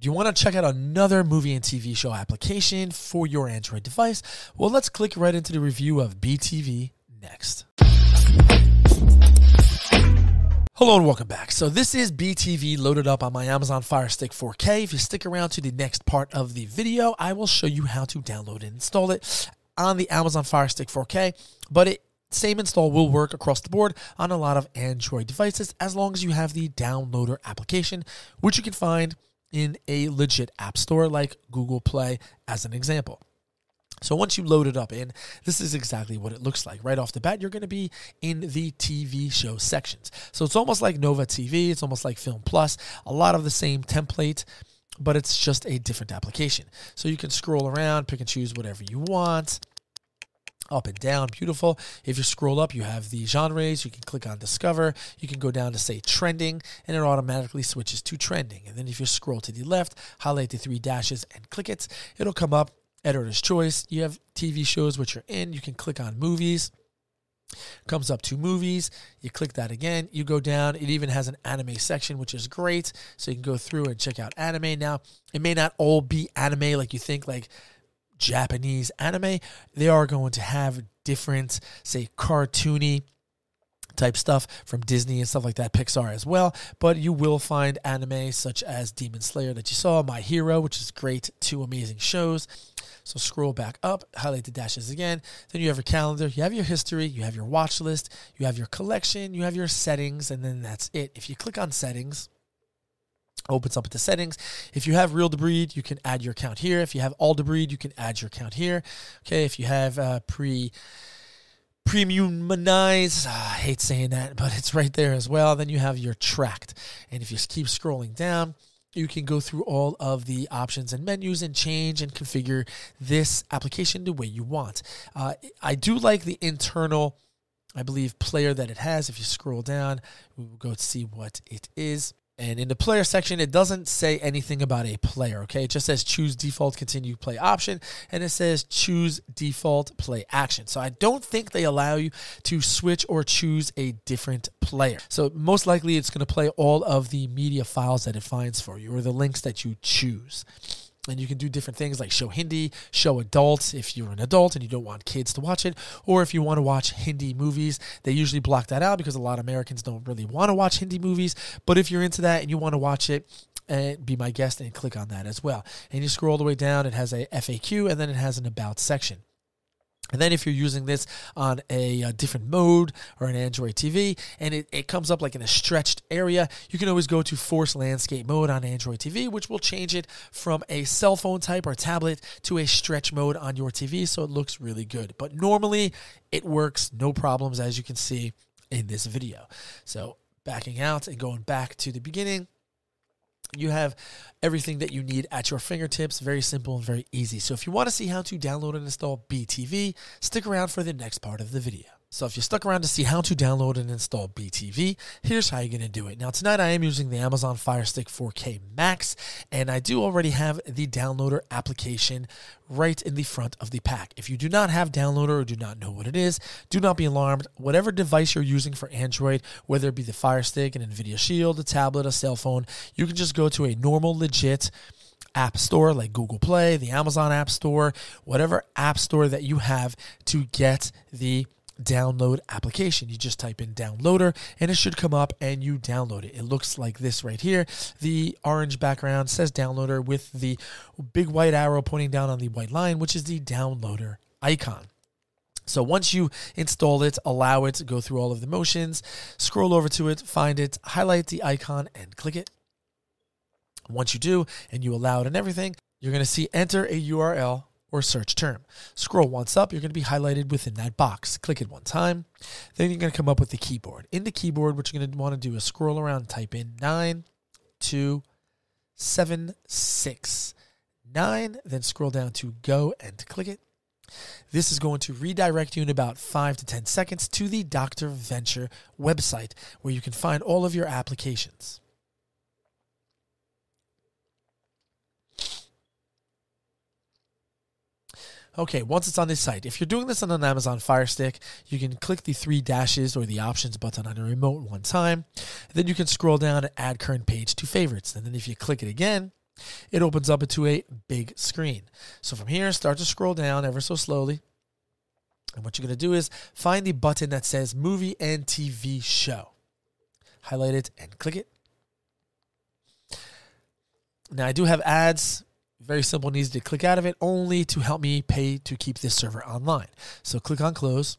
Do you want to check out another movie and TV show application for your Android device? Well, let's click right into the review of Bee TV next. Hello and welcome back. So this is Bee TV loaded up on my Amazon Fire Stick 4K. If you stick around to the next part of the video, I will show you how to download and install it on the Amazon Fire Stick 4K. But it same install will work across the board on a lot of Android devices as long as you have the downloader application, which you can find in a legit app store like Google Play as an example. So once you load it up in, this is exactly what it looks like. Right off the bat, you're going to be in the TV show sections. So it's almost like Nova TV, it's almost like Film Plus, a lot of the same template, but it's just a different application. So you can scroll around, pick and choose whatever you want up and down, beautiful. If you scroll up, you have the genres. You can click on discover. You can go down to say trending, and it automatically switches to trending. And then if you scroll to the left, highlight the three dashes and click it, it'll come up editor's choice. You have TV shows which are in. You can click on movies. Comes up to movies. You click that again. You go down. It even has an anime section, which is great. So you can go through and check out anime. Now, it may not all be anime like you think, like Japanese anime, they are going to have different, say, cartoony type stuff from Disney and stuff like that, Pixar as well. But you will find anime such as Demon Slayer that you saw, My Hero, which is great, two amazing shows. So scroll back up, highlight the dashes again. Then you have your calendar, you have your history, you have your watch list, you have your collection, you have your settings, and then that's it. If you click on settings, opens up at the settings. If you have Real-Debrid, you can add your account here. If you have AllDebrid, you can add your account here. Okay, if you have uh, pre premiumize, uh, I hate saying that, but it's right there as well. Then you have your tracked, and if you keep scrolling down. You can go through all of the options and menus and change and configure this application the way you want. Uh, I do like the internal, I believe, player that it has. If you scroll down, we will go to see what it is. And in the player section, it doesn't say anything about a player, okay? It just says choose default continue play option, and it says choose default play action. So I don't think they allow you to switch or choose a different player. So most likely it's going to play all of the media files that it finds for you or the links that you choose and you can do different things like show Hindi, show adults if you're an adult and you don't want kids to watch it, or if you want to watch Hindi movies, they usually block that out because a lot of Americans don't really want to watch Hindi movies. But if you're into that and you want to watch it, and be my guest and click on that as well. And you scroll all the way down, it has a FAQ and then it has an about section. And then if you're using this on a, a, different mode or an Android TV and it, it comes up like in a stretched area, you can always go to force landscape mode on Android TV, which will change it from a cell phone type or tablet to a stretch mode on your TV. So it looks really good. But normally it works no problems as you can see in this video. So backing out and going back to the beginning, you have everything that you need at your fingertips. Very simple and very easy. So if you want to see how to download and install Bee TV, stick around for the next part of the video. So if you stuck around to see how to download and install Bee TV, here's how you're going to do it. Now tonight I am using the Amazon Fire Stick 4K Max, and I do already have the downloader application right in the front of the pack. If you do not have downloader or do not know what it is, do not be alarmed. Whatever device you're using for Android, whether it be the Fire Stick, an NVIDIA Shield, a tablet, a cell phone, you can just go to a normal, legit app store like Google Play, the Amazon App Store, whatever app store that you have to get the download application. You just type in downloader and it should come up and you download it. It looks like this right here. The orange background says downloader with the big white arrow pointing down on the white line, which is the downloader icon. So once you install it, allow it to go through all of the motions, scroll over to it, find it, highlight the icon, and click it. Once you do, and you allow it and everything, you're going to see enter a URL or search term. Scroll once up, you're going to be highlighted within that box. Click it one time. Then you're going to come up with the keyboard. In the keyboard, what you're going to want to do is scroll around, type in 9276. 9, then scroll down to go and click it. This is going to redirect you in about 5 to 10 seconds to the Dr. Venture website where you can find all of your applications. Okay, once it's on this site, if you're doing this on an Amazon Fire Stick, you can click the three dashes or the options button on a remote one time. Then you can scroll down and add current page to favorites. And then if you click it again, it opens up into a big screen. So from here, start to scroll down ever so slowly. And what you're going to do is find the button that says Movie and TV Show. Highlight it and click it. Now, I do have ads. Very simple needs to click out of it, only to help me pay to keep this server online. So click on close.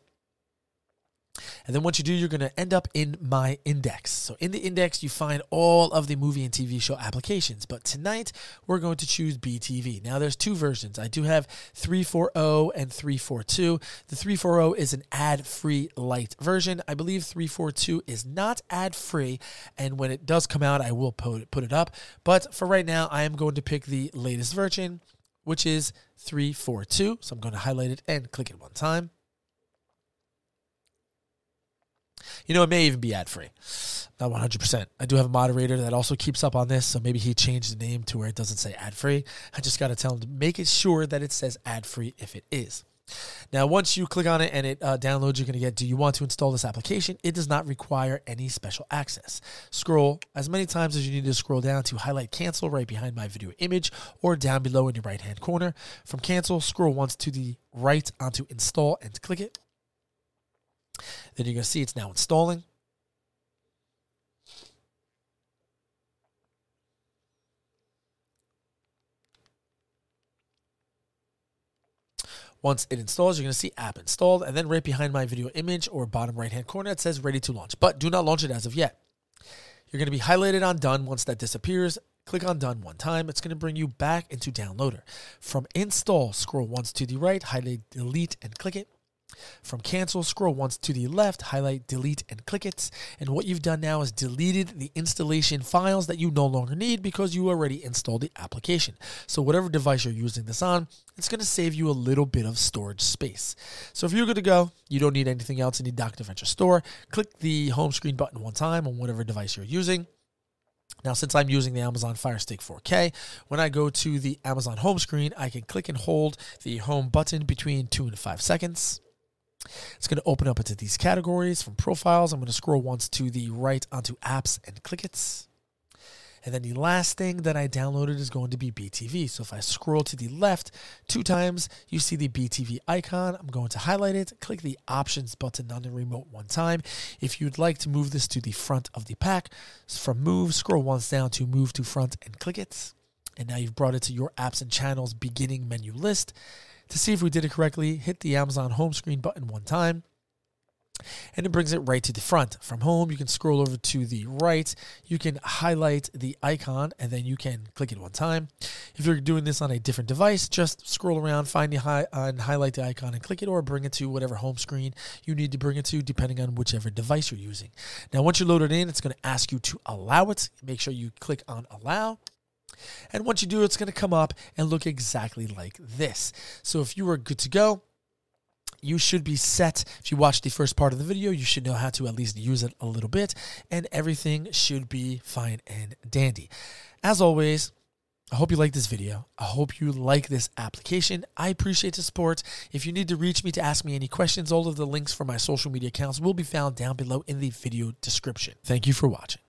And then what you do, you're going to end up in my index. So in the index, you find all of the movie and TV show applications. But tonight, we're going to choose Bee TV. Now, there's two versions. I do have 340 and 342. The 340 is an ad-free light version. I believe 342 is not ad-free. And when it does come out, I will put it up. But for right now, I am going to pick the latest version, which is 342. So I'm going to highlight it and click it one time. You know, it may even be ad free. Not 100%. I do have a moderator that also keeps up on this, so maybe he changed the name to where it doesn't say ad free. I just got to tell him to make it sure that it says ad free if it is. Now, once you click on it and it uh, downloads, you're going to get Do you want to install this application? It does not require any special access. Scroll as many times as you need to scroll down to highlight cancel right behind my video image or down below in your right hand corner. From cancel, scroll once to the right onto install and click it. Then you're going to see it's now installing. Once it installs, you're going to see app installed, and then right behind my video image or bottom right hand corner, it says ready to launch. But do not launch it as of yet. You're going to be highlighted on done. Once that disappears, click on done one time. It's going to bring you back into downloader. From install, scroll once to the right, highlight delete, and click it. From cancel, scroll once to the left, highlight, delete, and click it. And what you've done now is deleted the installation files that you no longer need because you already installed the application. So whatever device you're using this on, it's going to save you a little bit of storage space. So if you're good to go, you don't need anything else in the. Venture store, click the home screen button one time on whatever device you're using. Now, since I'm using the Amazon Fire Stick 4K, when I go to the Amazon home screen, I can click and hold the home button between two and five seconds. It's going to open up into these categories from profiles. I'm going to scroll once to the right onto apps and click it. And then the last thing that I downloaded is going to be Bee TV. So if I scroll to the left two times, you see the Bee TV icon. I'm going to highlight it, click the options button on the remote one time. If you'd like to move this to the front of the pack, from move, scroll once down to move to front and click it. And now you've brought it to your apps and channels beginning menu list. To see if we did it correctly, hit the Amazon home screen button one time and it brings it right to the front. From home, you can scroll over to the right. You can highlight the icon and then you can click it one time. If you're doing this on a different device, just scroll around, find the high and highlight the icon and click it or bring it to whatever home screen you need to bring it to depending on whichever device you're using. Now, once you load it in, it's going to ask you to allow it. Make sure you click on allow. And once you do, it's going to come up and look exactly like this. So if you are good to go, you should be set. If you watched the first part of the video, you should know how to at least use it a little bit, and everything should be fine and dandy. As always, I hope you like this video. I hope you like this application. I appreciate the support. If you need to reach me to ask me any questions, all of the links for my social media accounts will be found down below in the video description. Thank you for watching.